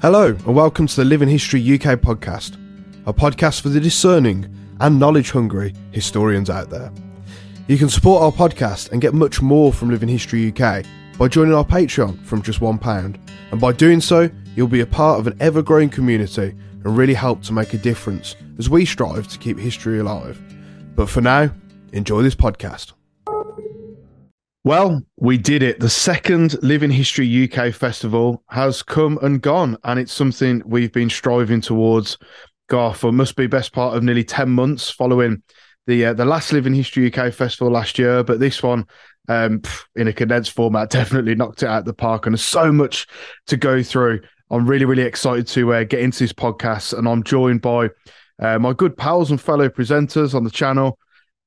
Hello, and welcome to the Living History UK podcast, a podcast for the discerning and knowledge hungry historians out there. You can support our podcast and get much more from Living History UK by joining our Patreon from just £1. And by doing so, you'll be a part of an ever growing community and really help to make a difference as we strive to keep history alive. But for now, enjoy this podcast. Well, we did it. The second Living History UK festival has come and gone, and it's something we've been striving towards. Garth, for must be best part of nearly ten months following the uh, the last Living History UK festival last year, but this one um, in a condensed format definitely knocked it out of the park, and there's so much to go through. I'm really really excited to uh, get into this podcast, and I'm joined by uh, my good pals and fellow presenters on the channel,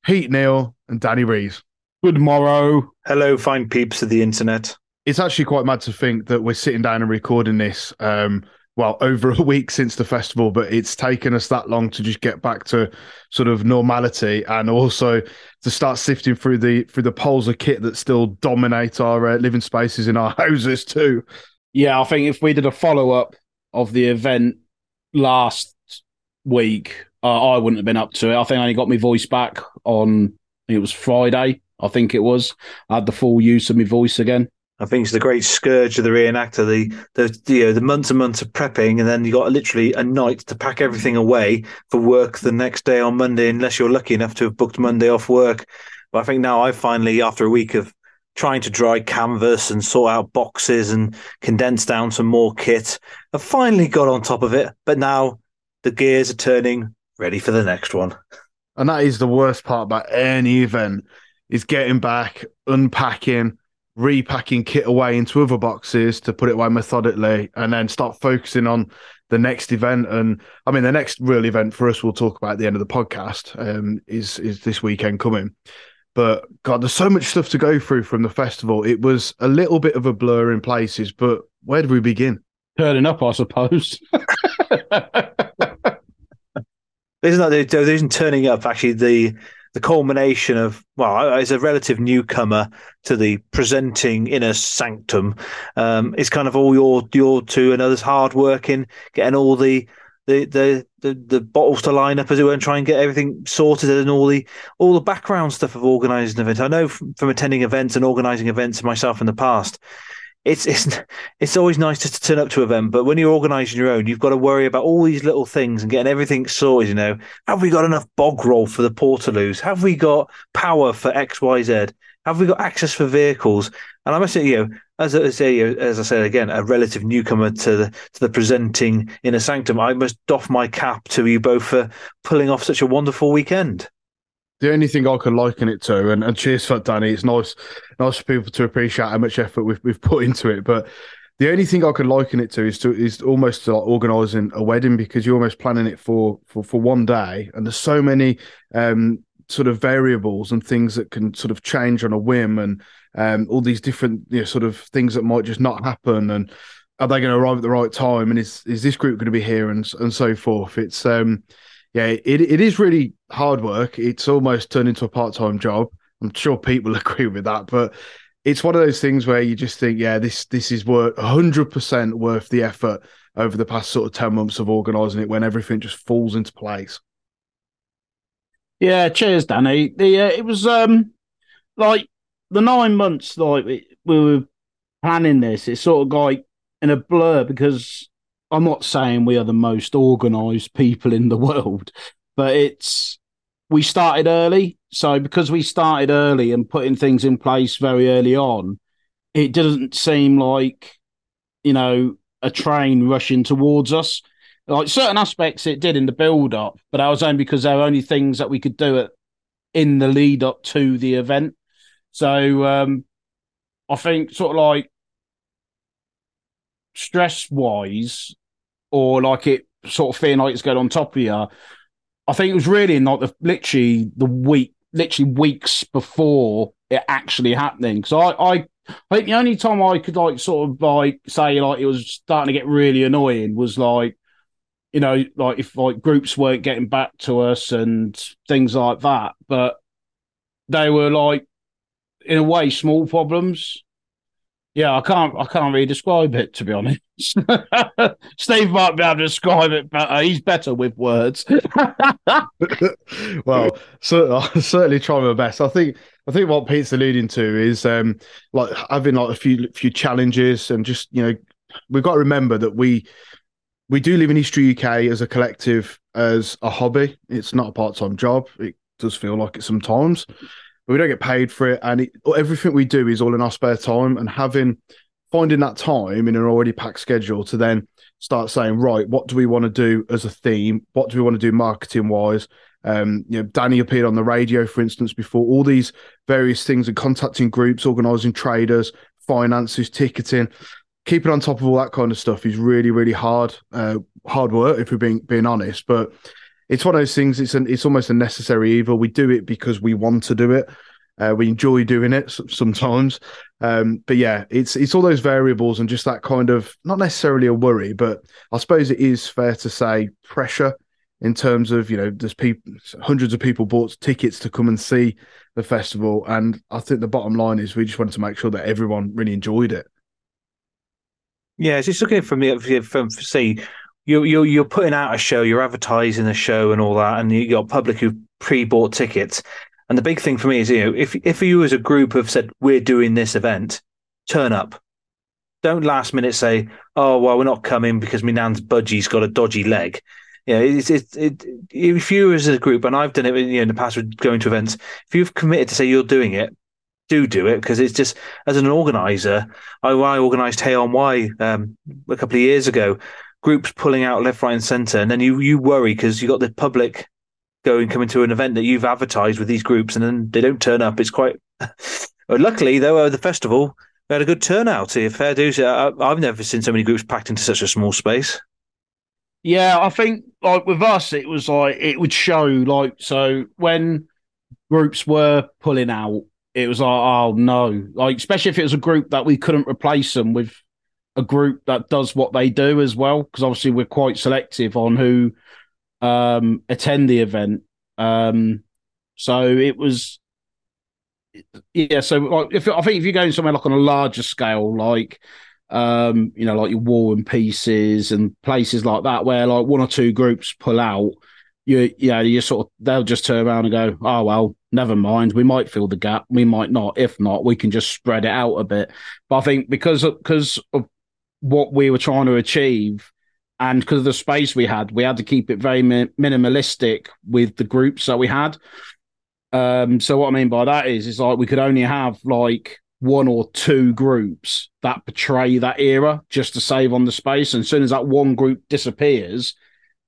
Pete Neal and Danny Rees. Good morrow. Hello, fine peeps of the internet. It's actually quite mad to think that we're sitting down and recording this. Um, well, over a week since the festival, but it's taken us that long to just get back to sort of normality, and also to start sifting through the through the poles of kit that still dominate our uh, living spaces in our houses too. Yeah, I think if we did a follow up of the event last week, uh, I wouldn't have been up to it. I think I only got my voice back on it was Friday. I think it was. I had the full use of my voice again. I think it's the great scourge of the reenactor, the the you know, the months and months of prepping, and then you got literally a night to pack everything away for work the next day on Monday, unless you're lucky enough to have booked Monday off work. But I think now I finally, after a week of trying to dry canvas and sort out boxes and condense down some more kit, I've finally got on top of it. But now the gears are turning, ready for the next one. And that is the worst part about any event is getting back, unpacking, repacking kit away into other boxes to put it away methodically, and then start focusing on the next event. And I mean, the next real event for us, we'll talk about at the end of the podcast, um, is is this weekend coming. But God, there's so much stuff to go through from the festival. It was a little bit of a blur in places, but where do we begin? Turning up, I suppose. Isn't that there isn't turning up actually the the culmination of well, as a relative newcomer to the presenting inner sanctum, um, it's kind of all your your two and others hard working, getting all the the, the the the bottles to line up as it were and try and get everything sorted and all the all the background stuff of organising an event. I know from, from attending events and organising events myself in the past, it's it's it's always nice to, to turn up to event, but when you're organising your own, you've got to worry about all these little things and getting everything sorted. You know, have we got enough bog roll for the portaloos? Have we got power for X, Y, Z? Have we got access for vehicles? And I must say, you know, as I say, as I said again, a relative newcomer to the to the presenting inner sanctum, I must doff my cap to you both for pulling off such a wonderful weekend the only thing I can liken it to, and, and cheers for that, Danny. It's nice, nice for people to appreciate how much effort we've we've put into it. But the only thing I can liken it to is to is almost like organising a wedding because you're almost planning it for for for one day, and there's so many um, sort of variables and things that can sort of change on a whim, and um, all these different you know, sort of things that might just not happen, and are they going to arrive at the right time, and is is this group going to be here, and and so forth. It's um, yeah, it it is really hard work. It's almost turned into a part time job. I'm sure people agree with that, but it's one of those things where you just think, yeah, this this is worth 100 percent worth the effort over the past sort of 10 months of organising it when everything just falls into place. Yeah, cheers, Danny. The uh, it was um like the nine months like we, we were planning this. It's sort of like in a blur because I'm not saying we are the most organised people in the world, but it's we started early. So because we started early and putting things in place very early on, it doesn't seem like you know a train rushing towards us. Like certain aspects, it did in the build up, but that was only because there were only things that we could do it in the lead up to the event. So um, I think sort of like stress wise, or like it sort of feeling like it's going on top of you. I think it was really in like the literally the week, literally weeks before it actually happening. So I, I I think the only time I could like sort of like say like it was starting to get really annoying was like, you know, like if like groups weren't getting back to us and things like that. But they were like in a way small problems. Yeah, I can't I can't really describe it to be honest. Steve might be able to describe it better. He's better with words. well, so I'll certainly try my best. I think I think what Pete's alluding to is um, like having like a few few challenges and just you know we've got to remember that we we do Living History UK as a collective as a hobby. It's not a part time job. It does feel like it sometimes, but we don't get paid for it, and it, everything we do is all in our spare time. And having finding that time in an already packed schedule to then start saying, right, what do we want to do as a theme? What do we want to do marketing wise? Um, you know, Danny appeared on the radio, for instance, before all these various things and contacting groups, organizing traders, finances, ticketing, keeping on top of all that kind of stuff is really, really hard, uh, hard work if we're being being honest. But it's one of those things. It's an, it's almost a necessary evil. We do it because we want to do it. Uh, we enjoy doing it sometimes, um, but yeah, it's it's all those variables and just that kind of not necessarily a worry, but I suppose it is fair to say pressure in terms of you know there's people hundreds of people bought tickets to come and see the festival, and I think the bottom line is we just wanted to make sure that everyone really enjoyed it. Yeah, it's just looking from the from see you you you're putting out a show, you're advertising a show and all that, and you got public who pre-bought tickets. And the big thing for me is, you know, if if you as a group have said we're doing this event, turn up. Don't last minute say, "Oh, well, we're not coming because my nan's budgie's got a dodgy leg." You know, it's, it, if you as a group, and I've done it you know, in the past with going to events, if you've committed to say you're doing it, do do it because it's just as an organizer. I, I organised Hay-on-Wye um, a couple of years ago, groups pulling out left, right, and centre, and then you you worry because you got the public going coming to an event that you've advertised with these groups and then they don't turn up. It's quite. luckily, though, the festival we had a good turnout. Here, fair dues. I've never seen so many groups packed into such a small space. Yeah, I think like with us, it was like it would show like so when groups were pulling out, it was like oh no, like especially if it was a group that we couldn't replace them with a group that does what they do as well, because obviously we're quite selective on who um, attend the event. Um, so it was, yeah. So like, if I think if you're going somewhere like on a larger scale, like um, you know, like your War and Pieces and places like that, where like one or two groups pull out, you yeah, you sort of they'll just turn around and go, oh well, never mind. We might fill the gap, we might not. If not, we can just spread it out a bit. But I think because because of what we were trying to achieve and because of the space we had, we had to keep it very mi- minimalistic with the groups that we had. Um, so what I mean by that is, is like we could only have like one or two groups that portray that era just to save on the space. And as soon as that one group disappears,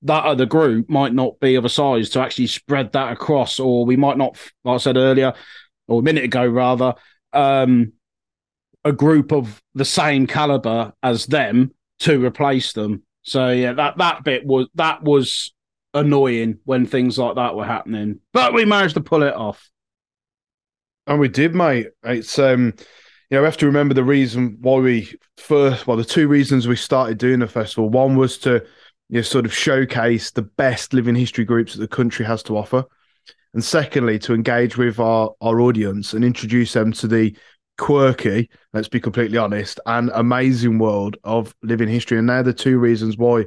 that other group might not be of a size to actually spread that across, or we might not, like I said earlier, or a minute ago rather, um, a group of the same caliber as them to replace them. So yeah, that that bit was that was annoying when things like that were happening, but we managed to pull it off. And we did, mate. It's um, you know, we have to remember the reason why we first, well, the two reasons we started doing the festival. One was to, you know, sort of showcase the best living history groups that the country has to offer, and secondly, to engage with our our audience and introduce them to the quirky, let's be completely honest, and amazing world of living history. And they're the two reasons why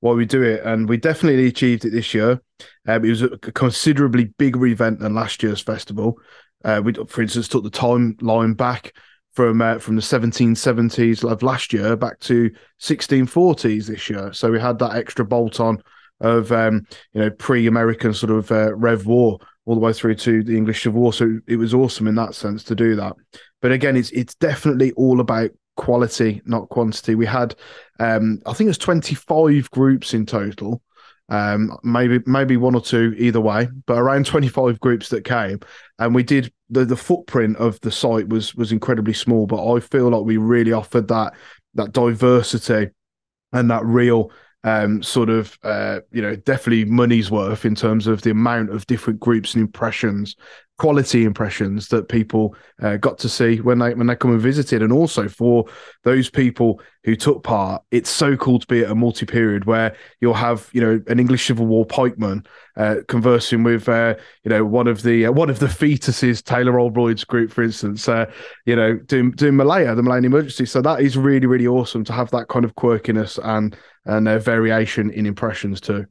why we do it. And we definitely achieved it this year. Um, it was a considerably bigger event than last year's festival. Uh, we, for instance, took the timeline back from uh, from the 1770s of last year back to 1640s this year. So we had that extra bolt on of um, you know pre-American sort of uh, Rev War all the way through to the English Civil War. So it was awesome in that sense to do that. But again, it's it's definitely all about quality, not quantity. We had, um, I think it was 25 groups in total. Um, maybe maybe one or two either way, but around 25 groups that came, and we did the the footprint of the site was was incredibly small, but I feel like we really offered that that diversity and that real um, sort of, uh, you know, definitely money's worth in terms of the amount of different groups and impressions, quality impressions that people uh, got to see when they when they come and visited, and also for those people who took part, it's so cool to be at a multi period where you'll have, you know, an English Civil War pikeman uh, conversing with, uh, you know, one of the uh, one of the fetuses, Taylor Oldroyd's group, for instance, uh, you know, doing doing Malaya, the Malayan emergency. So that is really really awesome to have that kind of quirkiness and and their variation in impressions too.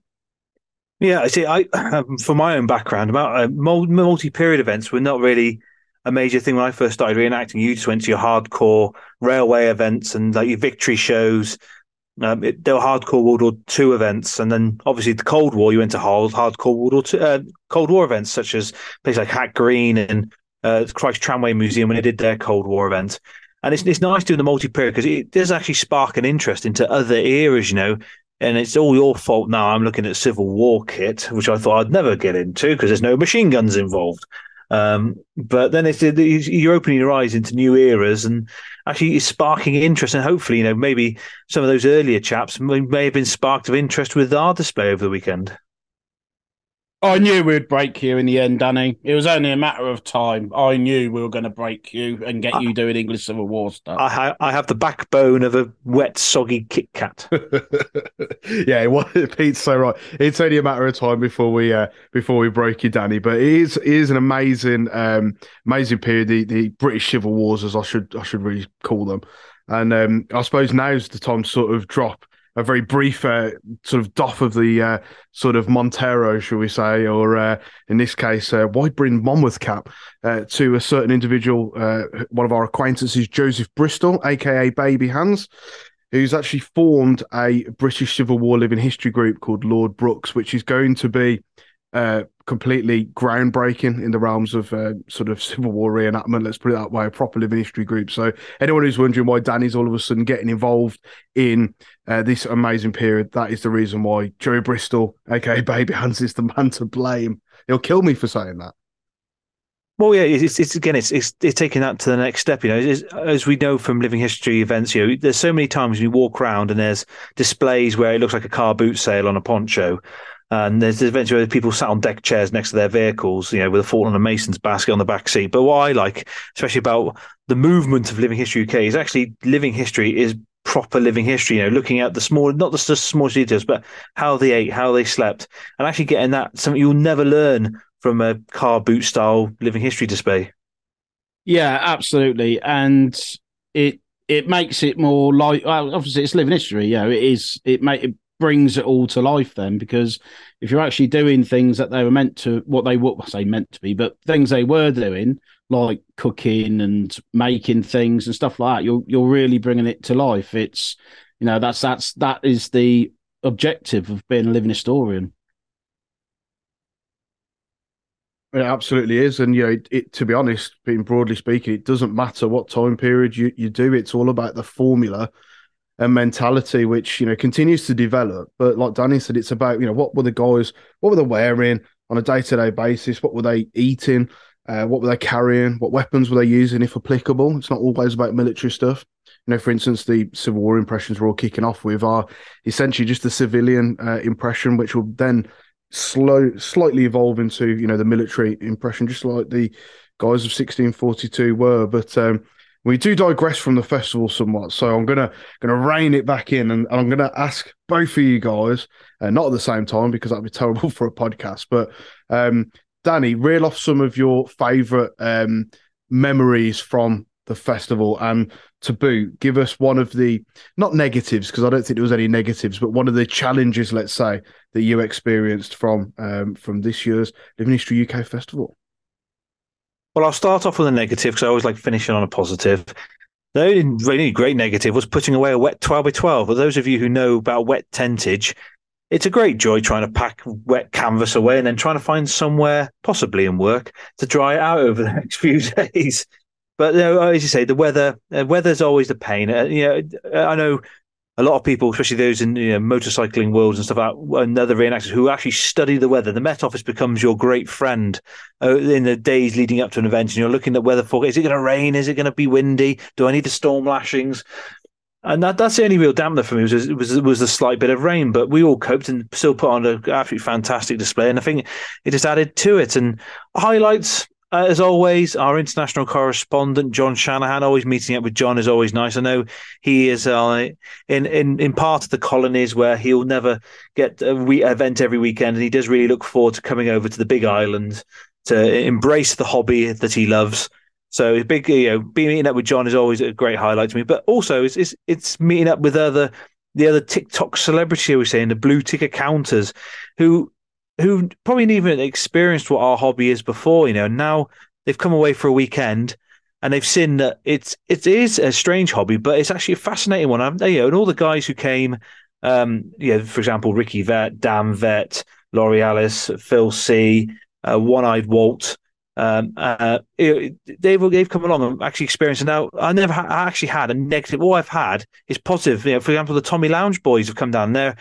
Yeah, I see. I um, my own background about uh, multi-period events were not really a major thing when I first started reenacting. You just went to your hardcore railway events and like your victory shows. Um, it, they were hardcore World War Two events, and then obviously the Cold War. You went to hard, hardcore World War Two, uh, Cold War events, such as places like Hack Green and uh, Crich Tramway Museum when they did their Cold War event. And it's it's nice doing the multi period because it does actually spark an interest into other eras, you know. And it's all your fault now. I'm looking at Civil War kit, which I thought I'd never get into because there's no machine guns involved. Um, but then it's you're opening your eyes into new eras and actually it's sparking interest. And hopefully, you know, maybe some of those earlier chaps may, may have been sparked of interest with our display over the weekend. I knew we'd break you in the end, Danny. It was only a matter of time. I knew we were going to break you and get you doing English Civil War stuff. I, ha- I have the backbone of a wet, soggy Kit Kat. yeah, well, Pete's so right. It's only a matter of time before we uh, before we break you, Danny. But it is it is an amazing um, amazing period. The, the British Civil Wars, as I should I should really call them. And um, I suppose now's the time to sort of drop a very brief uh, sort of doff of the uh, sort of Montero, shall we say, or uh, in this case, uh, brimmed Monmouth cap uh, to a certain individual, uh, one of our acquaintances, Joseph Bristol, aka Baby Hands, who's actually formed a British Civil War living history group called Lord Brooke's, which is going to be uh, completely groundbreaking in the realms of uh, sort of Civil War reenactment. Let's put it that way, a proper living history group. So anyone who's wondering why Danny's all of a sudden getting involved in uh, this amazing period, that is the reason why Joe Bristol, aka Baby Hands, is the man to blame. He'll kill me for saying that. Well, yeah, it's, it's again, it's, it's, it's taking that to the next step. You know, it's, as we know from living history events, you know, there's so many times we walk around and there's displays where it looks like a car boot sale on a poncho, and there's events where people sat on deck chairs next to their vehicles, you know, with a Fortnum and a Mason's basket on the back seat. But what I like, especially about the movement of Living History UK, is actually living history is proper living history. You know, looking at the small, not just the small details, but how they ate, how they slept, and actually getting that something you'll never learn from a car boot style living history display. Yeah, absolutely, and it it makes it more like well, obviously it's living history. You know, it is it make it brings it all to life then because if you're actually doing things that they were meant to what they were say meant to be but things they were doing like cooking and making things and stuff like that you're you're really bringing it to life it's you know that's that's that is the objective of being a living historian it absolutely is, and you know, it, it, to be honest, being broadly speaking, it doesn't matter what time period you, you do. It's all about the formula and mentality, which you know continues to develop. But like Danny said, it's about you know what were the guys, what were they wearing on a day to day basis, what were they eating, uh, what were they carrying, what weapons were they using, if applicable. It's not always about military stuff. You know, for instance, the Civil War impressions we're all kicking off with are essentially just a civilian uh, impression, which will then slow slightly evolve into you know the military impression, just like the guys of 1642 were. But um, we do digress from the festival somewhat, so I'm gonna gonna rein it back in, and, I'm gonna ask both of you guys, uh, not at the same time because that'd be terrible for a podcast. But um, Danny, reel off some of your favourite um, memories from the festival, and to boot, give us one of the not negatives because I don't think there was any negatives, but one of the challenges, let's say, that you experienced from um, from this year's Living History UK Festival. Well, I'll start off with a negative because I always like finishing on a positive. The only really great negative was putting away a wet 12 by 12. For those of you who know about wet tentage, it's a great joy trying to pack wet canvas away and then trying to find somewhere, possibly in work, to dry it out over the next few days. But you know, as you say, the weather, uh, weather's always the pain. Uh, you know, I know a lot of people, especially those in you know, motorcycling worlds and stuff like and other reenactors who actually study the weather. The Met Office becomes your great friend uh, in the days leading up to an event, and you're looking at weather forecast. Is it going to rain? Is it going to be windy? Do I need the storm lashings? And that, that's the only real dampener for me was, was was the slight bit of rain, but we all coped and still put on an absolutely fantastic display. And I think it just added to it. And highlights, uh, as always, our international correspondent John Shanahan. Always meeting up with John is always nice. I know he is uh, in in in part of the colonies where he'll never get a we- event every weekend, and he does really look forward to coming over to the Big Island to embrace the hobby that he loves. So big, you know, being meeting up with John is always a great highlight to me. But also, it's it's, it's meeting up with other the other TikTok celebrity, we say, in the blue ticket counters, who who probably even experienced what our hobby is before, you know, now they've come away for a weekend and they've seen that it's it is a strange hobby, but it's actually a fascinating one. You know, and all the guys who came, um, you know, for example, Ricky Vet, Dan Vet, Laurie Alice, Phil C, uh, One Eyed Walt. Um, uh, they've they've come along and actually experienced. And now I never ha- actually had a negative. All I've had is positive. You know, for example, the Tommy Lounge boys have come down. They're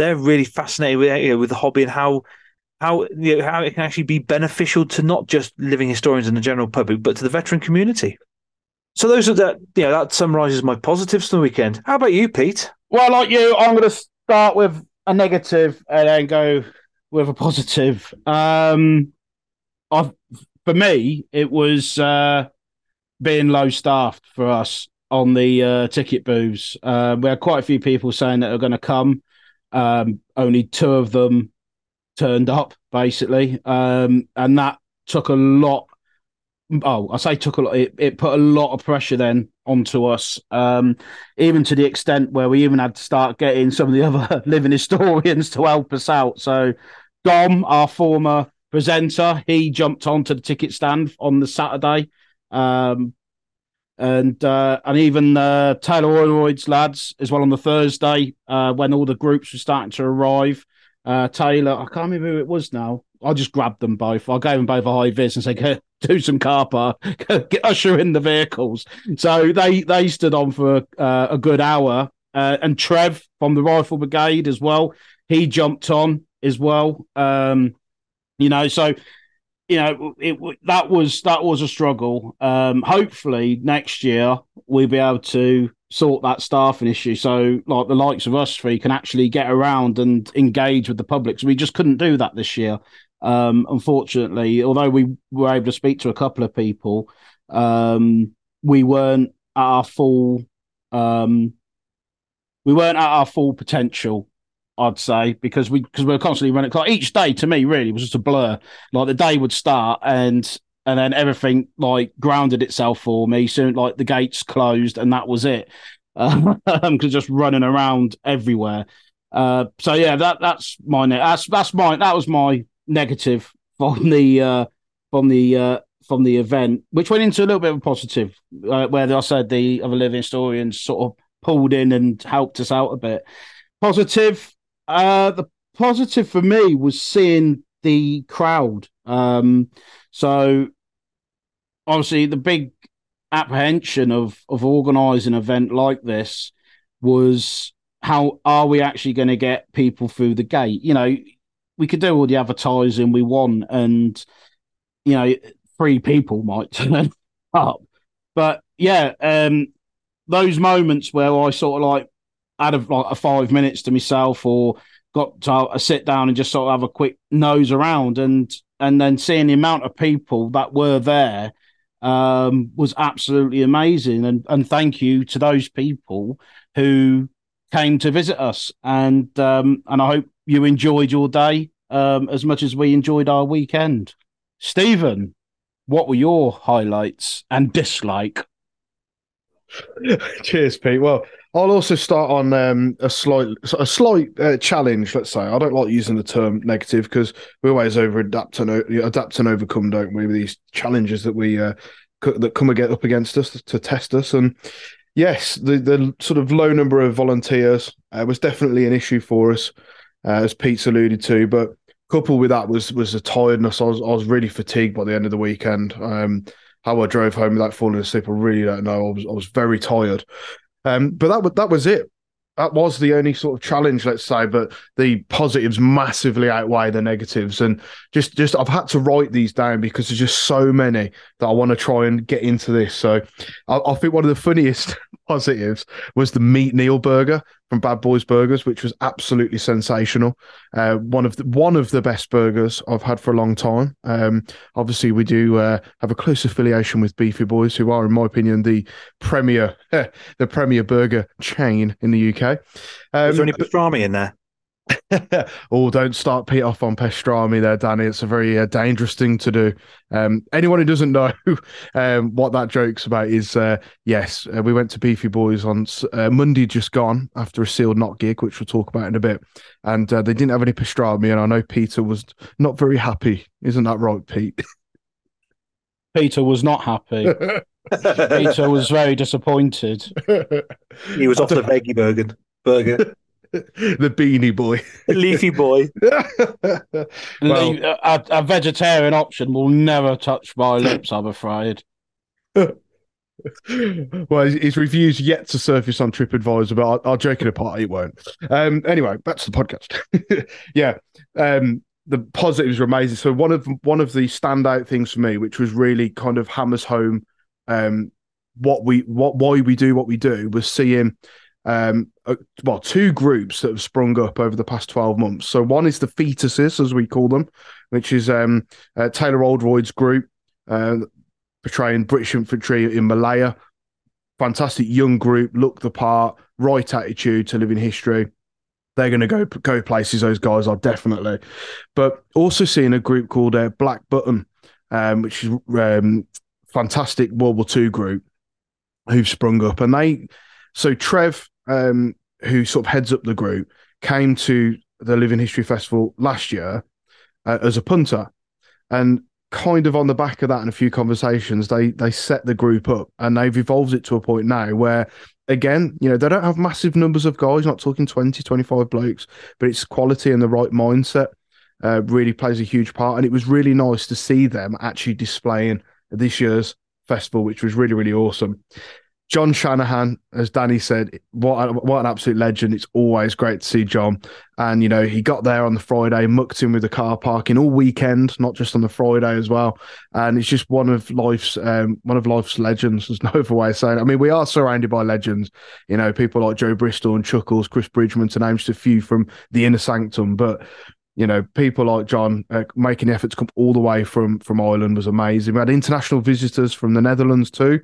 they're really fascinated with you know, with the hobby and how how you know, how it can actually be beneficial to not just living historians and the general public, but to the veteran community. So those are that. Yeah, that summarizes my positives for the weekend. How about you, Pete? Well, like you, I'm going to start with a negative and then go with a positive. Um, I, for me, it was uh, being low staffed for us on the uh, ticket booths. Uh, we had quite a few people saying that are going to come. Um, only two of them turned up basically, um, and that took a lot. Oh, I say took a lot. It, it put a lot of pressure then onto us, um, even to the extent where we even had to start getting some of the other living historians to help us out. So, Dom, our former presenter, he jumped onto the ticket stand on the Saturday. Um, and uh, and even uh, Taylor Oldroyd's lads as well on the Thursday uh, when all the groups were starting to arrive uh, Taylor. I can't remember who it was now. I just grabbed them both. I gave them both a high vis and said, "Go do some car park, get usher in the vehicles." So they they stood on for uh, a good hour, uh, and Trev from the Rifle Brigade as well. He jumped on as well. Um, you know, so you know it, that was that was a struggle. Um, hopefully next year we'll be able to sort that staffing issue. So, like the likes of us three can actually get around and engage with the public. So we just couldn't do that this year. Um, unfortunately, although we were able to speak to a couple of people, um, we weren't at our full. Um, we weren't at our full potential. I'd say because we because we were constantly running. Like each day to me really was just a blur. Like the day would start and and then everything like grounded itself for me. Soon, like the gates closed, and that was it. Because just running around everywhere. Uh, so yeah, that that's my ne- that's that's my that was my negative from the uh, from the uh, from the event, which went into a little bit of a positive, uh, where I said the other living historians sort of pulled in and helped us out a bit. Positive, uh, the positive for me was seeing the crowd. Um, so obviously the big apprehension of of organising an event like this was how are we actually going to get people through the gate? You know, we could do all the advertising we want, and you know, three people might turn up. But yeah, um, those moments where I sort of like had a, like a five minutes to myself, or got to sit down and just sort of have a quick nose around, and and then seeing the amount of people that were there um, was absolutely amazing. And and thank you to those people who came to visit us. And um, and I hope you enjoyed your day um, as much as we enjoyed our weekend. Stephen, what were your highlights and dislike? Cheers, Pete. Well, I'll also start on um, a slight a slight uh, challenge. Let's say I don't like using the term negative because we always over adapt and adapt and overcome, don't we? With these challenges that we uh, that come get up against us to test us, and yes, the the sort of low number of volunteers uh, was definitely an issue for us, uh, as Pete's alluded to. But coupled with that was was a tiredness. I was I was really fatigued by the end of the weekend. Um, how I drove home without falling asleep, I really don't know. I was I was very tired. Um, but that was that was it. That was the only sort of challenge, let's say. But the positives massively outweigh the negatives, and just just I've had to write these down because there's just so many that I want to try and get into this. So I, I think one of the funniest positives was the meat Neil burger from Bad Boys Burgers, which was absolutely sensational. Uh, one of the one of the best burgers I've had for a long time. Um, obviously, we do uh, have a close affiliation with Beefy Boys, who are, in my opinion, the premier the premier burger chain in the UK. Um, Is there any pastrami in there? oh, don't start Pete off on pastrami there, Danny. It's a very uh, dangerous thing to do. Um, anyone who doesn't know um, what that joke's about is uh, yes, uh, we went to Beefy Boys on uh, Monday just gone after a sealed knot gig, which we'll talk about in a bit. And uh, they didn't have any pastrami, and I know Peter was not very happy. Isn't that right, Pete? Peter was not happy. Peter was very disappointed. He was off the veggie burger. Burger. the beanie boy, leafy boy. well, a, a, vegetarian option will never touch my lips. I'm afraid. well, his reviews yet to surface on TripAdvisor, but I'll, I'll joke it apart. It won't. Um, anyway, back to the podcast. yeah, um, the positives were amazing. So one of one of the standout things for me, which was really kind of hammers home um, what we what why we do what we do, was seeing um, uh, well, two groups that have sprung up over the past 12 months. So one is the fetuses, as we call them, which is um, uh, Taylor Oldroyd's group, uh, portraying British infantry in Malaya. Fantastic young group, look the part, right attitude to living history. They're going to go go places. Those guys are definitely, but also seeing a group called uh, Black Button, um, which is um, fantastic World War II group who've sprung up, and they so Trev, um, who sort of heads up the group, came to the Living History Festival last year uh, as a punter, and kind of on the back of that and a few conversations, they they set the group up and they've evolved it to a point now where again, you know, they don't have massive numbers of guys, not talking 20, 25 blokes, but it's quality and the right mindset uh, really plays a huge part. And it was really nice to see them actually displaying this year's festival, which was really, really awesome. John Shanahan, as Danny said, what what an absolute legend! It's always great to see John, and you know he got there on the Friday, mucked in with the car parking all weekend, not just on the Friday as well. And it's just one of life's um, one of life's legends. There's no other way of saying. It. I mean, we are surrounded by legends. You know, people like Joe Bristol and Chuckles, Chris Bridgman, to name just a few from the inner sanctum, but you know, people like John uh, making the effort to come all the way from from Ireland was amazing. We had international visitors from the Netherlands too.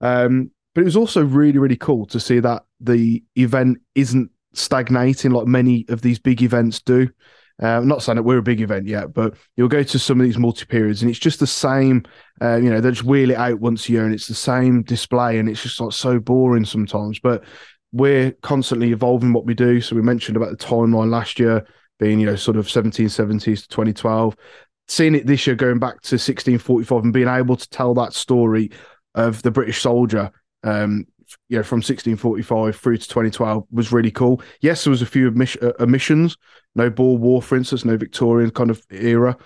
Um, but it was also really, really cool to see that the event isn't stagnating like many of these big events do. Uh, I'm not saying that we're a big event yet, but you'll go to some of these multi periods and it's just the same. Uh, you know, they just wheel it out once a year and it's the same display and it's just like so boring sometimes. But we're constantly evolving what we do. So we mentioned about the timeline last year being, you know, sort of 1770s to 2012. Seeing it this year going back to 1645 and being able to tell that story of the British soldier um, you know, from 1645 through to 2012 was really cool. Yes, there was a few uh, omissions, no Boer War, for instance, no Victorian kind of era,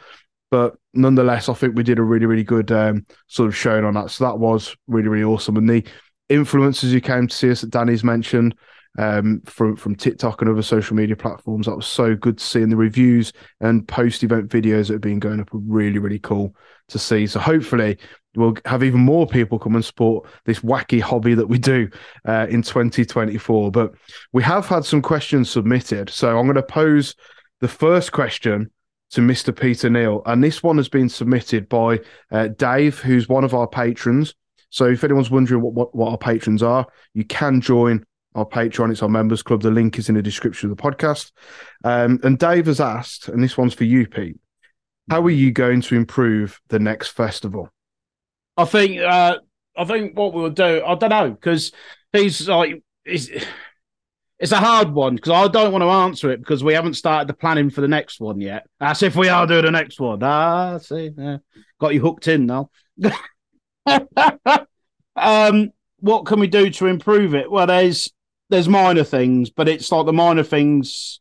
but nonetheless, I think we did a really, really good um, sort of showing on that. So that was really, really awesome. And the influencers who came to see us that Danny's mentioned um, from from TikTok and other social media platforms, that was so good to see. And the reviews and post event videos that have been going up are really, really cool to see. So hopefully we'll have even more people come and support this wacky hobby that we do uh, in 2024. But we have had some questions submitted. So I'm going to pose the first question to Mr. Peter Neal. And this one has been submitted by uh, Dave, who's one of our patrons. So if anyone's wondering what, what, what our patrons are, you can join our Patreon. It's our members club. The link is in the description of the podcast. Um, and Dave has asked, and this one's for you, Pete. How are you going to improve the next festival? I think uh, I think what we'll do, I don't know, because he's like, it's, it's a hard one because I don't want to answer it because we haven't started the planning for the next one yet. As if we are doing the next one. Ah, see, yeah. got you hooked in now. um, what can we do to improve it? Well, there's there's minor things, but it's like the minor things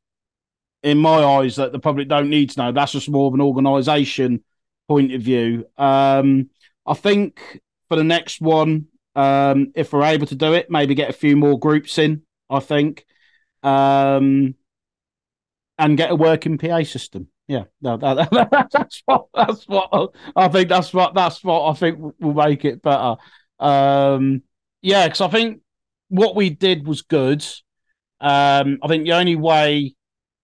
in my eyes that the public don't need to know. That's just more of an organisation point of view. Um, I think for the next one, um, if we're able to do it, maybe get a few more groups in. I think, um, and get a working PA system. Yeah, no, that, that, that's what that's what I think. That's what that's what I think will make it better. Um, yeah, because I think what we did was good. Um, I think the only way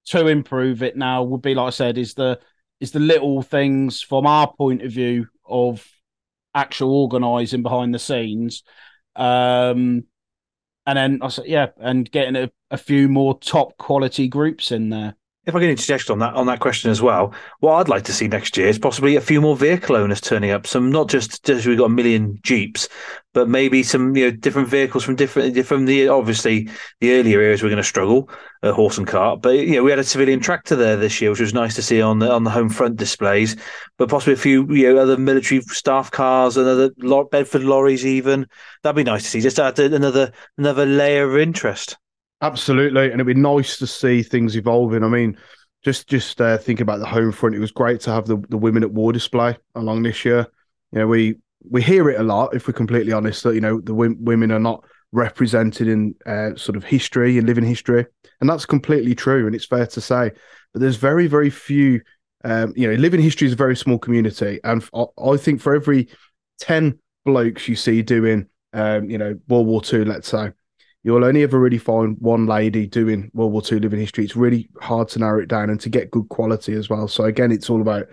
to improve it now would be, like I said, is the is the little things from our point of view of actual organising behind the scenes. Um, and then I said, yeah, and getting a, a few more top quality groups in there if I can interject on that on that question as well, what I'd like to see next year is possibly a few more vehicle owners turning up. Some not just just we've got a million Jeeps, but maybe some you know different vehicles from different from the obviously the earlier areas we're going to struggle, uh, horse and cart. But you know we had a civilian tractor there this year, which was nice to see on the on the home front displays. But possibly a few you know other military staff cars and other Bedford lorries even. That'd be nice to see. Just add another another layer of interest. Absolutely, and it'd be nice to see things evolving. I mean, just just uh, think about the home front. It was great to have the, the women at war display along this year. You know, we we hear it a lot. If we're completely honest, that you know the w- women are not represented in uh, sort of history and living history, and that's completely true. And it's fair to say, but there's very very few. Um, you know, living history is a very small community, and I think for every ten blokes you see doing, um, you know, World War Two, let's say, you'll only ever really find one lady doing World War II living history. It's really hard to narrow it down and to get good quality as well. So again, it's all about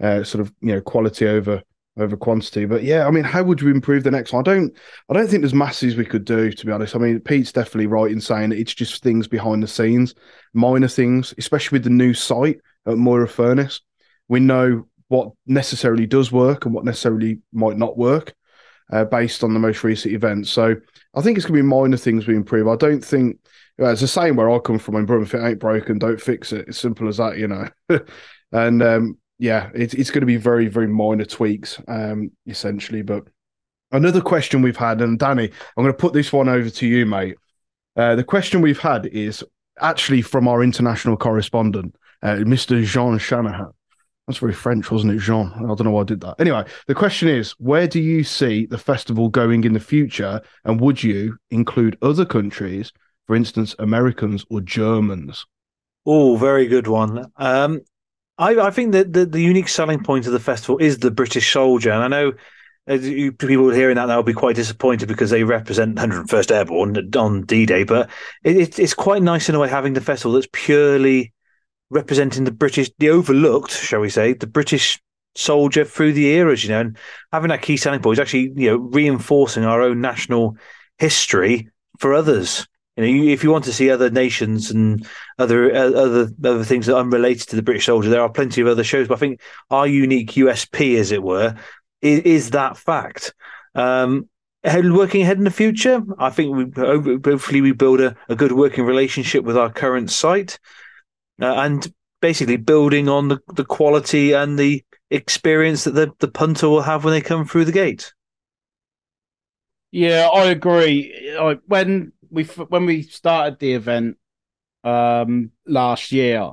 uh, sort of you know quality over over quantity. But yeah, I mean, how would you improve the next one? I don't I don't think there's masses we could do to be honest. I mean, Pete's definitely right in saying that it's just things behind the scenes, minor things, especially with the new site at Moira Furnace. We know what necessarily does work and what necessarily might not work uh, based on the most recent events. So I think it's going to be minor things we improve. I don't think it's the same where I come from. When brother, if it ain't broken, don't fix it. It's simple as that, you know. and um, yeah, it's it's going to be very very minor tweaks, um, essentially. But another question we've had, and Danny, I'm going to put this one over to you, mate. Uh, the question we've had is actually from our international correspondent, uh, Mr. Jean Shanahan. That's very French, wasn't it, Jean? I don't know why I did that. Anyway, the question is where do you see the festival going in the future? And would you include other countries, for instance, Americans or Germans? Oh, very good one. Um, I, I, think that the, the, unique selling point of the festival is the British soldier. And I know you, people hearing that will be quite disappointed because they represent 101st Airborne on D Day. But it, it's quite nice in a way having the festival that's purely representing the British, the overlooked, shall we say, the British soldier through the eras, you know, and having that key selling point is actually, you know, reinforcing our own national history for others. You know, if you want to see other nations and other uh, other other things that are unrelated to the British soldier, there are plenty of other shows. But I think our unique USP, as it were, is, is that fact. Um, working ahead in the future, I think we hopefully we build a, a good working relationship with our current site uh, and basically building on the, the quality and the experience that the, the punter will have when they come through the gate. Yeah, I agree. when we when we started the event um, last year,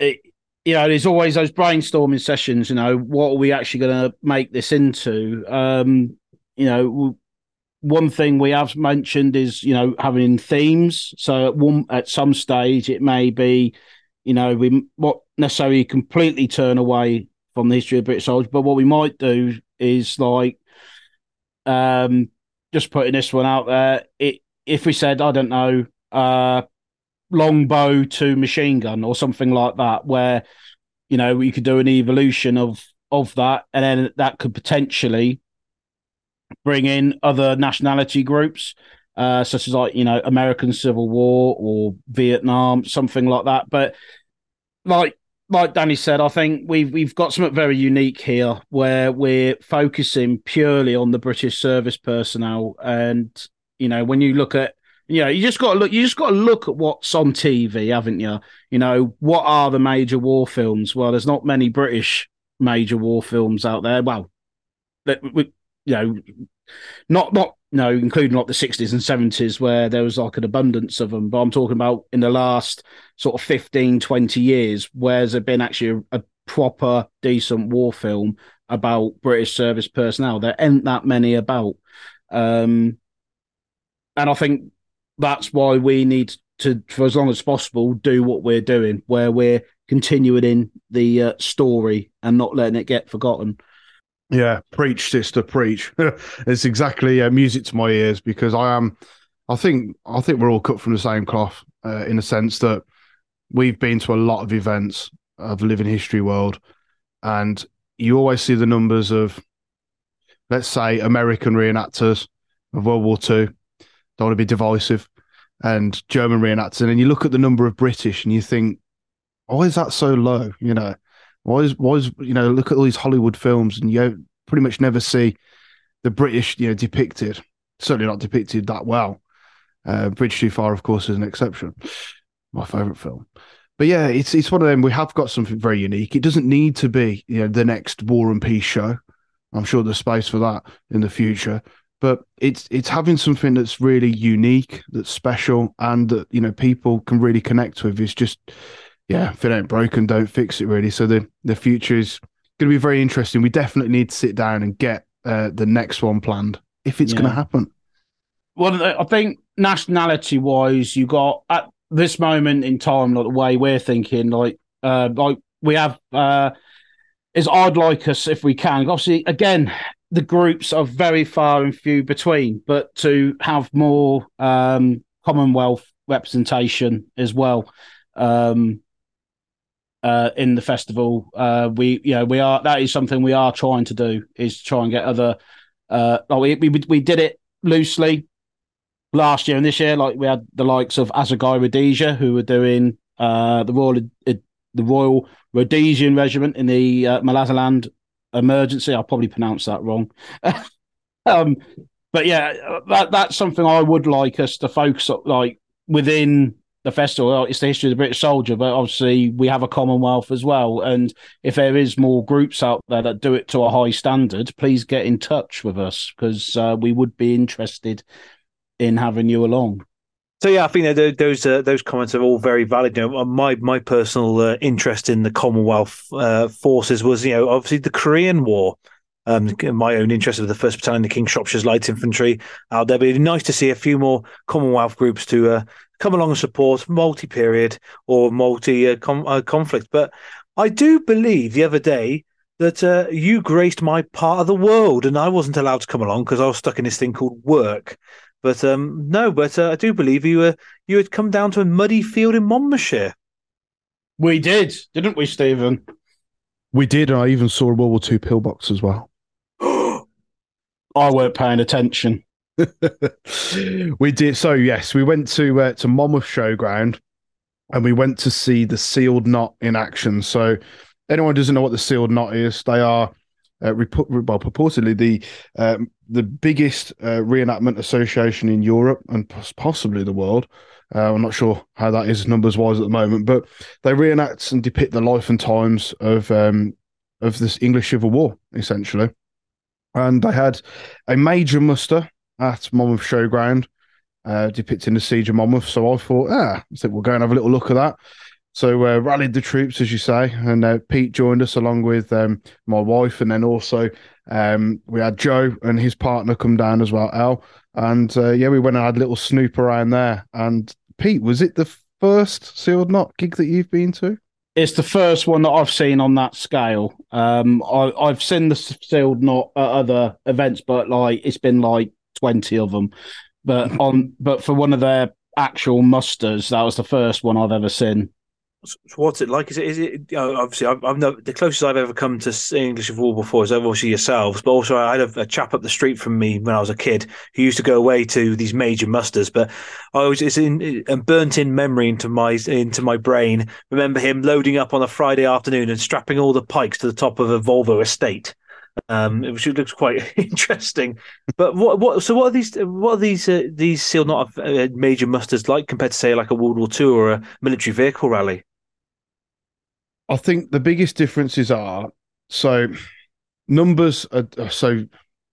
it, you know, there's always those brainstorming sessions. You know, what are we actually going to make this into? Um, you know, one thing we have mentioned is you know having themes. So at one at some stage it may be, you know, we not necessarily completely turn away from the history of British soldiers, but what we might do is like, um, just putting this one out there. It if we said I don't know, uh, longbow to machine gun or something like that, where you know, we could do an evolution of of that, and then that could potentially bring in other nationality groups, uh, such as like you know American Civil War or Vietnam, something like that. But like like Danny said, I think we've we've got something very unique here where we're focusing purely on the British service personnel, and you know when you look at you know, you just got to look. You just got to look at what's on TV, haven't you? You know, what are the major war films? Well, there's not many British major war films out there. Well, we, you know, not not you know, including like the 60s and 70s where there was like an abundance of them. But I'm talking about in the last sort of 15, 20 years, where's there been actually a, a proper decent war film about British service personnel? There ain't that many about. Um, and I think that's why we need to, for as long as possible, do what we're doing, where we're continuing in the uh, story and not letting it get forgotten. Yeah, preach, sister, preach. it's exactly uh, music to my ears because I am. I think I think we're all cut from the same cloth uh, in the sense that we've been to a lot of events of Living History World, and you always see the numbers of, let's say, American reenactors of World War Two. Don't want to be divisive, and German reenactors, and you look at the number of British, and you think, why is that so low? You know, why is why is you know look at all these Hollywood films, and you pretty much never see the British you know depicted. Certainly not depicted that well. Uh, Bridge Too Far, of course, is an exception. My favorite film. But yeah, it's it's one of them. We have got something very unique. It doesn't need to be you know the next War and Peace show. I'm sure there's space for that in the future but it's it's having something that's really unique, that's special, and that you know people can really connect with. Is just yeah, if it ain't broken, don't fix it. Really, so the the future is going to be very interesting. We definitely need to sit down and get uh, the next one planned if it's yeah. going to happen. Well, I think nationality wise, you got at this moment in time, like the way we're thinking, like uh, like we have. Uh, is I'd like us if we can. Obviously, again, the groups are very far and few between, but to have more um, Commonwealth representation as well um, uh, in the festival, uh, we yeah we are that is something we are trying to do is try and get other. Uh, like we, we we did it loosely last year and this year. Like we had the likes of Assegai Rhodesia who were doing uh, the Royal uh, the Royal Rhodesian Regiment in the uh, Malazarland emergency. I'll probably pronounce that wrong. um, but yeah, that that's something I would like us to focus on, like within the festival. It's the history of the British soldier, but obviously we have a Commonwealth as well. And if there is more groups out there that do it to a high standard, please get in touch with us because uh, we would be interested in having you along. So yeah, I think that those uh, those comments are all very valid. You know, my my personal uh, interest in the Commonwealth uh, forces was, you know, obviously the Korean War. Um, my own interest of the First Battalion, the King Shropshire's Light Infantry out there. But it'd be nice to see a few more Commonwealth groups to uh, come along and support multi-period or multi-conflict. Uh, but I do believe the other day that uh, you graced my part of the world, and I wasn't allowed to come along because I was stuck in this thing called work. But um, no, but uh, I do believe you were you had come down to a muddy field in Monmouthshire. We did, didn't we, Stephen? We did, and I even saw a World War II pillbox as well. I weren't paying attention. we did. So yes, we went to uh, to Monmouth Showground, and we went to see the Sealed Knot in action. So anyone doesn't know what the Sealed Knot is, they are uh, well, purportedly the um, the biggest uh, reenactment association in Europe and possibly the world. Uh, I'm not sure how that is numbers wise at the moment, but they reenact and depict the life and times of um, of this English Civil War, essentially. And they had a major muster at Monmouth Showground, uh, depicting the siege of Monmouth. So I thought, ah, I we'll go and have a little look at that. So uh, rallied the troops, as you say, and uh, Pete joined us along with um, my wife, and then also um, we had Joe and his partner come down as well, Al, and uh, yeah, we went and had a little snoop around there. And Pete, was it the first sealed knot gig that you've been to? It's the first one that I've seen on that scale. Um, I, I've seen the sealed knot at other events, but like it's been like twenty of them. But on, but for one of their actual musters, that was the first one I've ever seen. So what's it like? Is it? Is it? You know, obviously, I've, no, the closest I've ever come to English of War before is obviously yourselves, but also I had a, a, chap up the street from me when I was a kid who used to go away to these major musters. But I was it's in and burnt in memory into my into my brain. Remember him loading up on a Friday afternoon and strapping all the pikes to the top of a Volvo estate. Um, which looks quite interesting. But what what so what are these what are these uh, these Sealed Knot uh, major musters like compared to say like a World War Two or a military vehicle rally? I think the biggest differences are so numbers. Are, so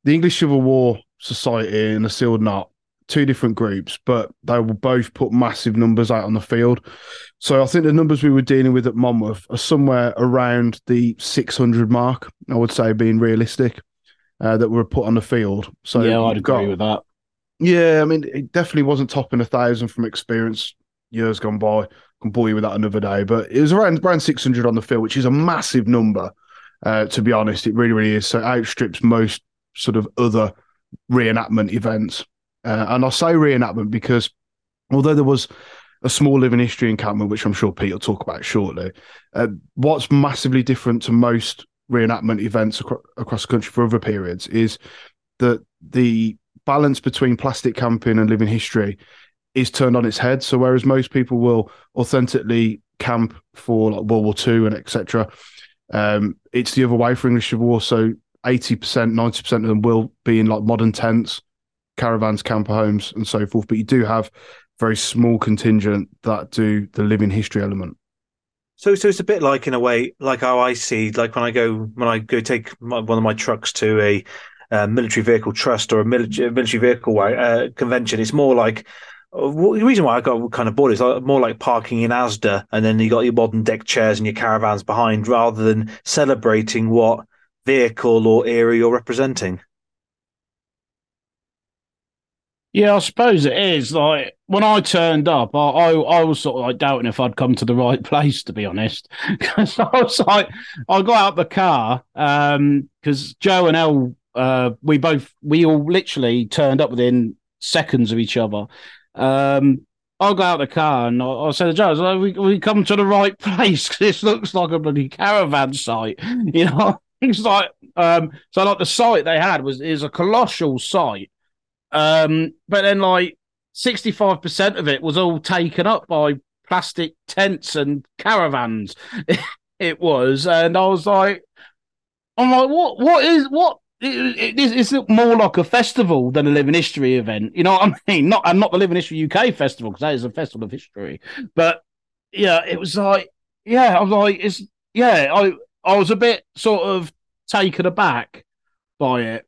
the English Civil War Society and the Sealed Knot, two different groups, but they will both put massive numbers out on the field. So I think the numbers we were dealing with at Monmouth are somewhere around the 600 mark. I would say being realistic uh, that were put on the field. So yeah, I'd agree with that. Yeah, I mean, it definitely wasn't topping a thousand from experience years gone by can bore you with that another day. But it was around around 600 on the field, which is a massive number. Uh, to be honest, it really, really is. So it outstrips most sort of other reenactment events. Uh, and I say reenactment because although there was a small living history encampment, which I'm sure Pete will talk about shortly, uh, what's massively different to most reenactment events acro- across the country for other periods is that the balance between plastic camping and living history is turned on its head. So whereas most people will authentically camp for like World War Two and etc., um, it's the other way for English Civil War. So eighty percent, ninety percent of them will be in like modern tents, caravans, camper homes, and so forth. But you do have very small contingent that do the living history element. So, so it's a bit like in a way, like how I see, like when I go when I go take my, one of my trucks to a uh, military vehicle trust or a military military vehicle uh, convention. It's more like the reason why I got kind of bored is more like parking in Asda, and then you got your modern deck chairs and your caravans behind, rather than celebrating what vehicle or area you're representing. Yeah, I suppose it is. Like when I turned up, I, I, I was sort of like doubting if I'd come to the right place, to be honest. Because I was like, I got out the car because um, Joe and El, uh, we both, we all literally turned up within seconds of each other. Um, I got out the car and I, I said to Joe, like, we, we come to the right place. This looks like a bloody caravan site. You know, it's like, um, so like the site they had was is a colossal site. Um, but then like 65% of it was all taken up by plastic tents and caravans. it was. And I was like, I'm like, what, what is, what it, it, it's more like a festival than a living history event. You know what I mean? Not and not the living history UK festival because that is a festival of history. But yeah, it was like yeah, I was like it's yeah, I I was a bit sort of taken aback by it.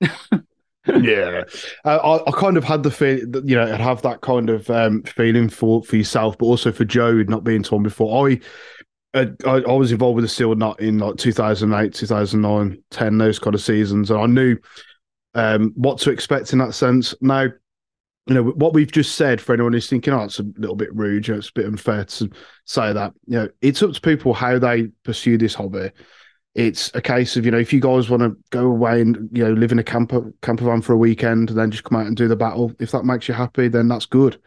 yeah, uh, I, I kind of had the feel that you know I'd have that kind of um, feeling for for yourself, but also for Joe not being torn before. I I, I was involved with the Sealed Knot in like 2008, 2009, 10, those kind of seasons. And I knew um, what to expect in that sense. Now, you know, what we've just said for anyone who's thinking, oh, it's a little bit rude, you know, it's a bit unfair to say that. You know, it's up to people how they pursue this hobby. It's a case of, you know, if you guys want to go away and, you know, live in a camper camper van for a weekend and then just come out and do the battle, if that makes you happy, then that's good.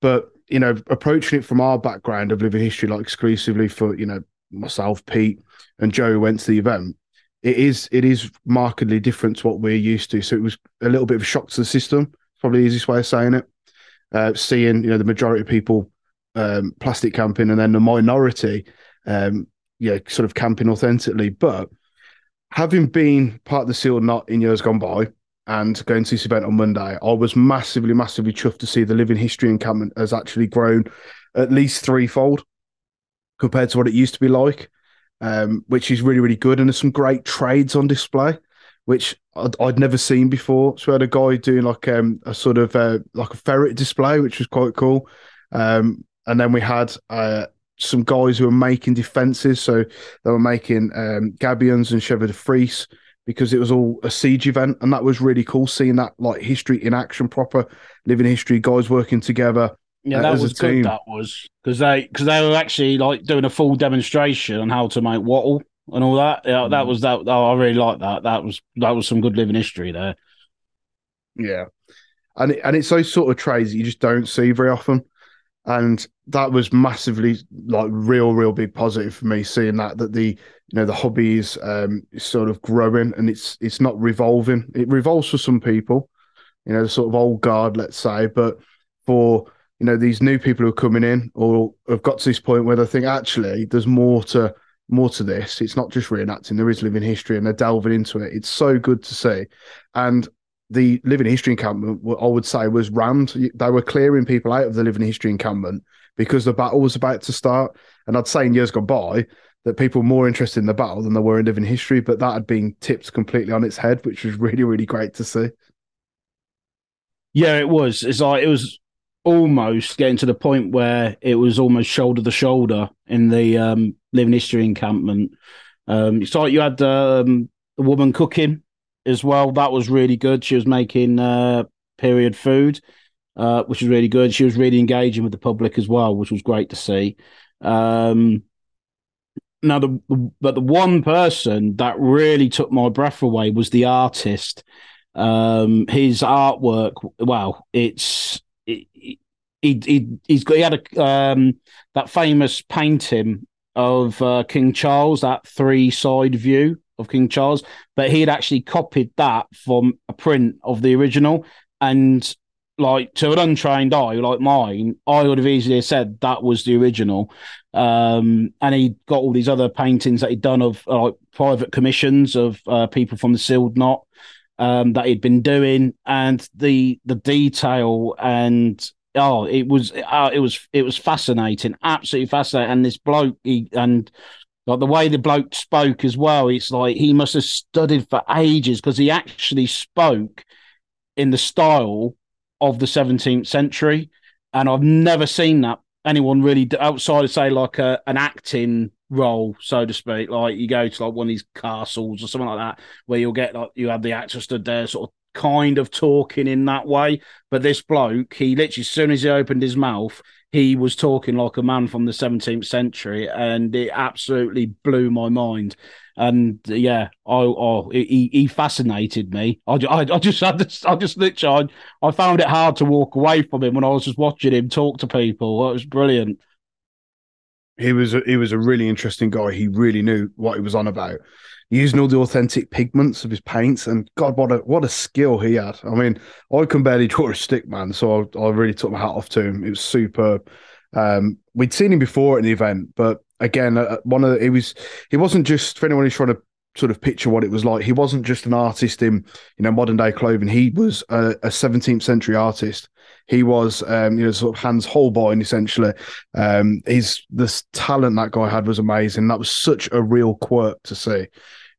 But you know, approaching it from our background of living history, like exclusively for, you know, myself, Pete, and Joe went to the event, it is it is markedly different to what we're used to. So it was a little bit of a shock to the system, probably the easiest way of saying it. Uh, seeing, you know, the majority of people um, plastic camping and then the minority, um, yeah, sort of camping authentically. But having been part of the Sealed Knot in years gone by, and going to this event on Monday, I was massively, massively chuffed to see the living history encampment has actually grown at least threefold compared to what it used to be like, um, which is really, really good. And there's some great trades on display, which I'd, I'd never seen before. So we had a guy doing like um, a sort of uh, like a ferret display, which was quite cool. Um, and then we had uh, some guys who were making defences. So they were making um, gabions and chevaux de frise because it was all a siege event, and that was really cool seeing that like history in action, proper living history, guys working together. Yeah, uh, that was good. Team. That was because they because they were actually like doing a full demonstration on how to make wattle and all that. Yeah, that mm. was that. Oh, I really like that. That was that was some good living history there. Yeah, and it, and it's those sort of trades that you just don't see very often. And that was massively like real, real big positive for me seeing that that the you know the hobby is um sort of growing and it's it's not revolving. It revolves for some people, you know, the sort of old guard, let's say, but for you know these new people who are coming in or have got to this point where they think actually there's more to more to this. It's not just reenacting. There is living history, and they're delving into it. It's so good to see. And the living history encampment, I would say, was rammed. They were clearing people out of the living history encampment because the battle was about to start. And I'd say in years gone by that people were more interested in the battle than they were in living history, but that had been tipped completely on its head, which was really, really great to see. Yeah, it was. It's like it was almost getting to the point where it was almost shoulder to shoulder in the um, living history encampment. Um, it's like you had um, the woman cooking as well. That was really good. She was making uh, period food, uh, which was really good. She was really engaging with the public as well, which was great to see. Um, now, the, but the one person that really took my breath away was the artist. Um, his artwork, well, it's it, he he he's got he had a um that famous painting of uh, King Charles, that three side view of King Charles, but he had actually copied that from a print of the original. And like to an untrained eye like mine, I would have easily said that was the original. Um, and he got all these other paintings that he'd done of uh, like private commissions of uh, people from the Sealed Knot um, that he'd been doing, and the the detail and oh, it was uh, it was it was fascinating, absolutely fascinating. And this bloke, he, and like the way the bloke spoke as well, it's like he must have studied for ages because he actually spoke in the style of the 17th century, and I've never seen that anyone really outside of say like a, an acting role, so to speak. Like you go to like one of these castles or something like that, where you'll get like you have the actor stood there, sort of kind of talking in that way. But this bloke, he literally, as soon as he opened his mouth, he was talking like a man from the 17th century, and it absolutely blew my mind. And yeah, oh, oh he, he fascinated me. I, I, I just, I just, I just literally, I, I found it hard to walk away from him when I was just watching him talk to people. It was brilliant. He was, a, he was a really interesting guy. He really knew what he was on about using all the authentic pigments of his paints. And God, what a what a skill he had. I mean, I can barely draw a stick, man. So I, I really took my hat off to him. It was superb. Um, we'd seen him before at the event, but again, uh, one of the, he was he wasn't just for anyone who's trying to sort of picture what it was like. He wasn't just an artist in you know modern day clothing. He was a, a 17th century artist. He was um, you know sort of Hans Holbein essentially. Um, he's the talent that guy had was amazing. That was such a real quirk to see.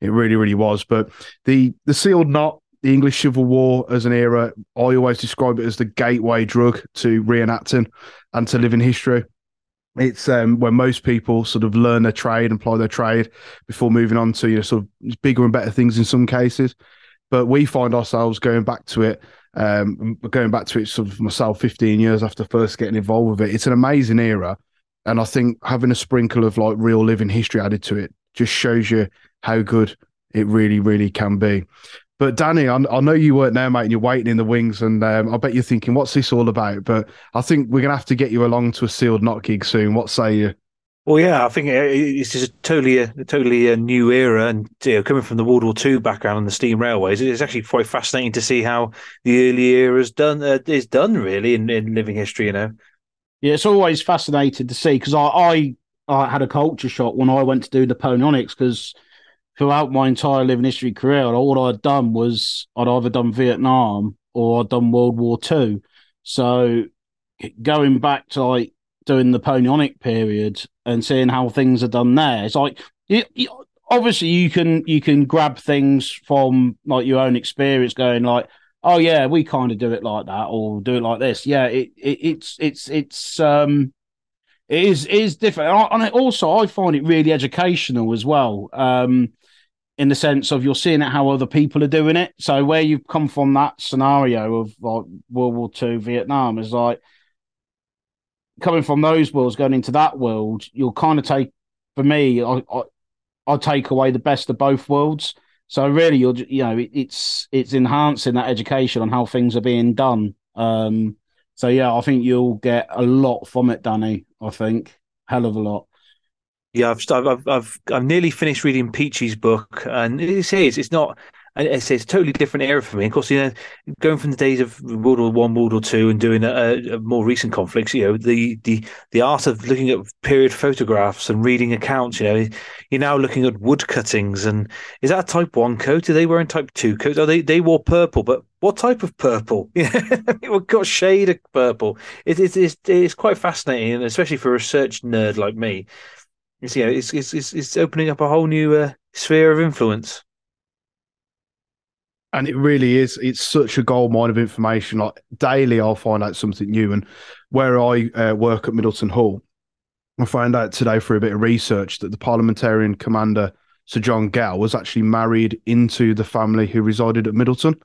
It really, really was. But the the sealed knot, the English Civil War as an era, I always describe it as the gateway drug to reenacting and to living history. It's um, where most people sort of learn their trade and apply their trade before moving on to you know sort of bigger and better things in some cases. But we find ourselves going back to it um, going back to it sort of myself 15 years after first getting involved with it. It's an amazing era. And I think having a sprinkle of like real living history added to it just shows you how good it really, really can be. But Danny, I, I know you weren't there, mate, and you're waiting in the wings, and um, I bet you're thinking, "What's this all about?" But I think we're gonna have to get you along to a sealed knot gig soon. What say you? Well, yeah, I think it's just totally a totally a new era, and you know, coming from the World War II background and the steam railways, it's actually quite fascinating to see how the early era is done uh, is done really in, in living history. You know, yeah, it's always fascinating to see because I, I I had a culture shock when I went to do the Napoleonics because throughout my entire living history career, all I'd done was I'd either done Vietnam or I'd done World War Two. So going back to like doing the Napoleonic period and seeing how things are done there, it's like it, it, obviously you can you can grab things from like your own experience, going like, oh yeah, we kind of do it like that or do it like this. Yeah, it, it it's it's it's um it is is different, and also I find it really educational as well. Um, in the sense of you're seeing it how other people are doing it. So where you've come from that scenario of like World War Two, Vietnam is like coming from those worlds going into that world. You'll kind of take, for me, I, I, I take away the best of both worlds. So really, you're you know it, it's it's enhancing that education on how things are being done. Um, So yeah, I think you'll get a lot from it, Danny. I think hell of a lot. Yeah, I've I've I've, I've nearly finished reading Peachy's book, and it says it's not it's, it's a totally different era for me. Of course, you know, going from the days of World War One, World War Two, and doing a, a, more recent conflicts, you know, the the the art of looking at period photographs and reading accounts. You know, you're now looking at wood cuttings, and is that a Type One coat? Are they wearing Type Two coats? Oh, they they wore purple, but what type of purple? it got shade of purple? It, it, it's it's quite fascinating, especially for a research nerd like me. It's you know, it's it's it's, it's opening up a whole new uh, sphere of influence. And it really is. It's such a gold mine of information. Like daily i'll find out something new. And where i uh, work at middleton hall i found out today through a bit of research that the parliamentarian commander sir john gell was actually married into the family who resided at middleton.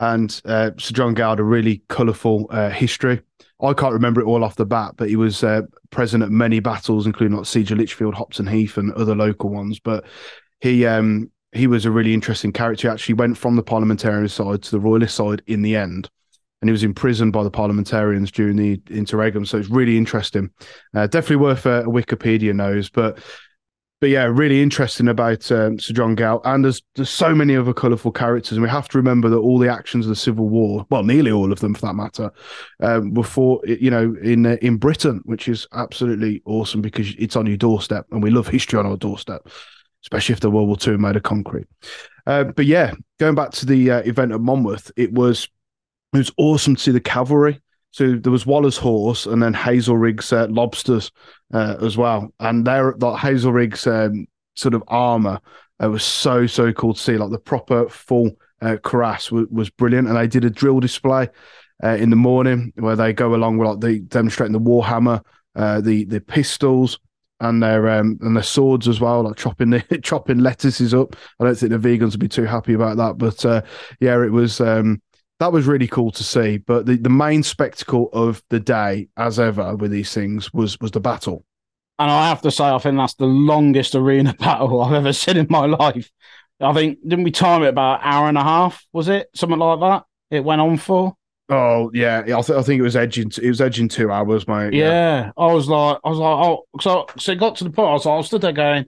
And uh, sir john gell had a really colourful uh, history i can't remember it all off the bat but he was uh, present at many battles including like siege of lichfield hopton heath and other local ones but he um, he was a really interesting character. He actually went from the parliamentarian side to the royalist side in the end, and he was imprisoned by the parliamentarians during the interregnum. So it's really interesting. Uh, definitely worth a, a, Wikipedia nose, but but yeah, really interesting about um, Sir John Gell. And there's there's so many other colourful characters, and we have to remember that all the actions of the Civil War, well, nearly all of them for that matter, um, were fought, you know, in uh, in Britain, which is absolutely awesome because it's on your doorstep, and we love history on our doorstep especially if the World War II made of concrete. Uh, but yeah, going back to the uh, event at Monmouth, it was it was awesome to see the cavalry. So there was Waller's horse and then Hazelrigg's uh, lobsters uh, as well, and there that Hazelrigg's um, sort of armor it was so so cool to see. Like the proper full uh, cuirass was, was brilliant, and they did a drill display uh, in the morning where they go along with like the demonstrating the warhammer, uh, the the pistols, and their um and their swords as well, like chopping the chopping lettuces up. I don't think the vegans would be too happy about that, but uh, yeah, it was um that was really cool to see. But the, the main spectacle of the day, as ever with these things, was was the battle. And I have to say, I think that's the longest arena battle I've ever seen in my life. I think didn't we time it about an hour and a half? Was it something like that? It went on for. Oh yeah, I, th- I think it was edging. It was edging two hours, mate. Yeah. yeah. I was like, I was like, oh, so so it got to the point. I was like, I was stood there going,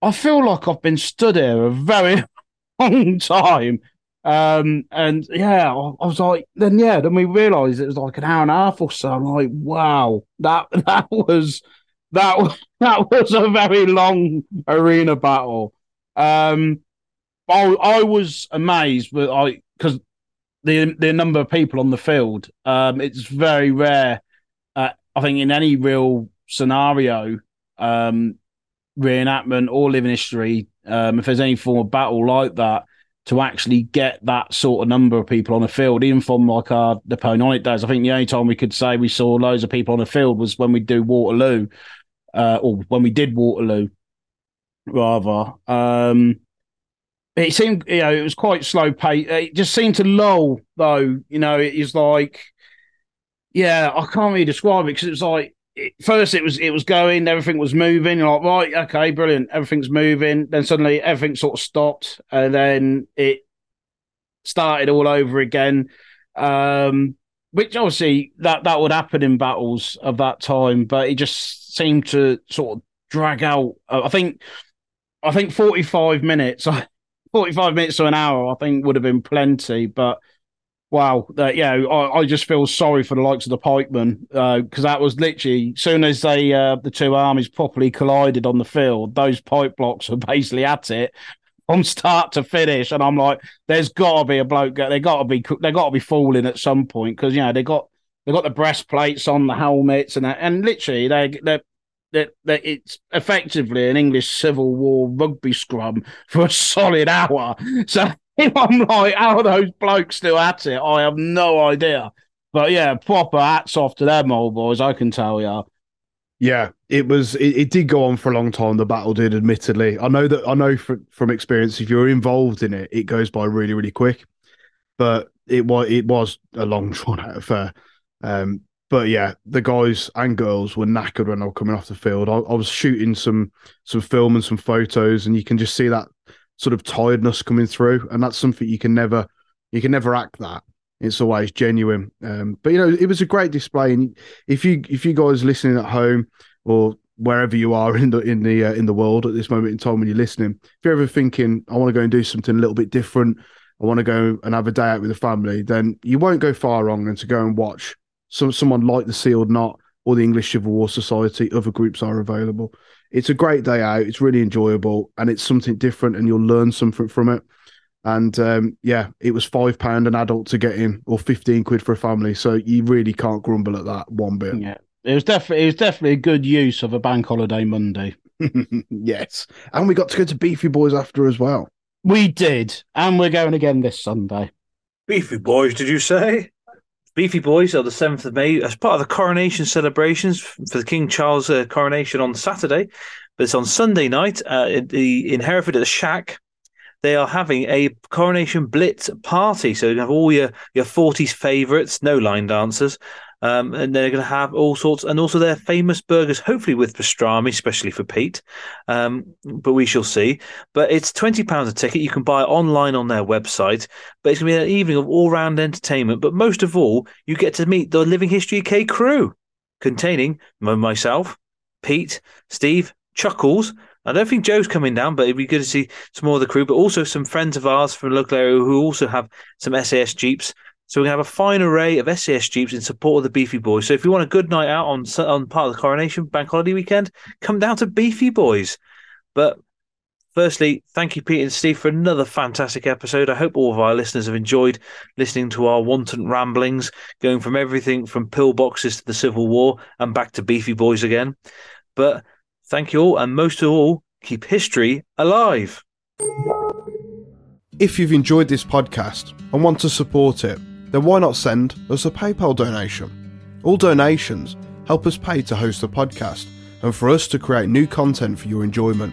I feel like I've been stood here a very long time. Um, and yeah, I, I was like, then yeah, then we realised it was like an hour and a half or so. I'm like, wow, that that was that was that was a very long arena battle. Um, I I was amazed, but I because the the number of people on the field. Um, it's very rare. Uh, I think in any real scenario, um, reenactment or living history, um, if there's any form of battle like that, to actually get that sort of number of people on the field, even from like our the Napoleonic days. I think the only time we could say we saw loads of people on the field was when we do Waterloo, uh, or when we did Waterloo, rather. Um, it seemed you know it was quite slow pace. It just seemed to lull though. You know, it is like yeah, I can't really describe it because it was like it, first it was it was going, everything was moving. You're like right, okay, brilliant, everything's moving. Then suddenly everything sort of stopped, and then it started all over again. Um, which obviously that that would happen in battles of that time, but it just seemed to sort of drag out. I think I think 45 minutes. 45 minutes to an hour, I think would have been plenty. But wow, yeah, I, I, just feel sorry for the likes of the pikemen because uh, that was literally soon as they uh, the two armies properly collided on the field, those pipe blocks were basically at it from start to finish. And I'm like, there's got to be a bloke. They got to be they got to be falling at some point because you know they got they got the breastplates on the helmets and that, and literally they they that, that it's effectively an English Civil War rugby scrum for a solid hour. So I'm like, how are those blokes still at it? I have no idea. But yeah, proper hats off to them old boys, I can tell you. Yeah, it was. It, it, did go on for a long time. The battle did, admittedly. I know that. I know from, from experience, if you're involved in it, it goes by really, really quick. But it was it was a long drawn out affair. Um, but yeah, the guys and girls were knackered when they were coming off the field. I, I, was shooting some some film and some photos, and you can just see that sort of tiredness coming through, and that's something you can never you can never act that. it's always genuine. Um, but you know, it was a great display. And if you if you guys listening at home or wherever you are in the in the uh, in the world at this moment in time when you're listening, if you're ever thinking, I want to go and do something a little bit different, I want to go and have a day out with the family, then you won't go far wrong than to go and watch some someone like the Sealed Knot or the English Civil War Society. Other groups are available. It's a great day out. It's really enjoyable and it's something different, and you'll learn something from it. And um, yeah, it was five pound an adult to get in, or fifteen quid for a family. So you really can't grumble at that one bit. Yeah, it was definitely it was definitely a good use of a bank holiday Monday. yes, and we got to go to Beefy Boys after as well. We did, and we're going again this Sunday. Beefy Boys, did you say? Beefy Boys are the 7th of May as part of the coronation celebrations for the King Charles uh, coronation on Saturday. But it's on Sunday night uh, in, in Hereford at the Shack they are having a coronation blitz party. So you have all your your forties favourites, no line dancers, um, and they're going to have all sorts, and also their famous burgers, hopefully with pastrami, especially for Pete. Um, but we shall see. But it's twenty pounds a ticket. You can buy online on their website. But it's going to be an evening of all round entertainment. But most of all, you get to meet the Living History UK crew, containing myself, Pete, Steve, Chuckles, I don't think Joe's coming down, but it'd be good to see some more of the crew, but also some friends of ours from the local area who also have some SAS Jeeps. So we're going to have a fine array of SAS Jeeps in support of the Beefy Boys. So if you want a good night out on, on part of the coronation bank holiday weekend, come down to Beefy Boys. But firstly, thank you, Pete and Steve, for another fantastic episode. I hope all of our listeners have enjoyed listening to our wanton ramblings, going from everything from pillboxes to the Civil War and back to Beefy Boys again. But Thank you all, and most of all, keep history alive. If you've enjoyed this podcast and want to support it, then why not send us a PayPal donation? All donations help us pay to host the podcast and for us to create new content for your enjoyment.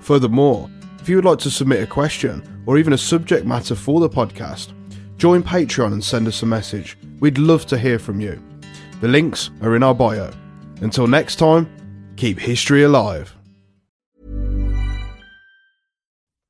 Furthermore, if you would like to submit a question or even a subject matter for the podcast, join Patreon and send us a message. We'd love to hear from you. The links are in our bio. Until next time, keep history alive.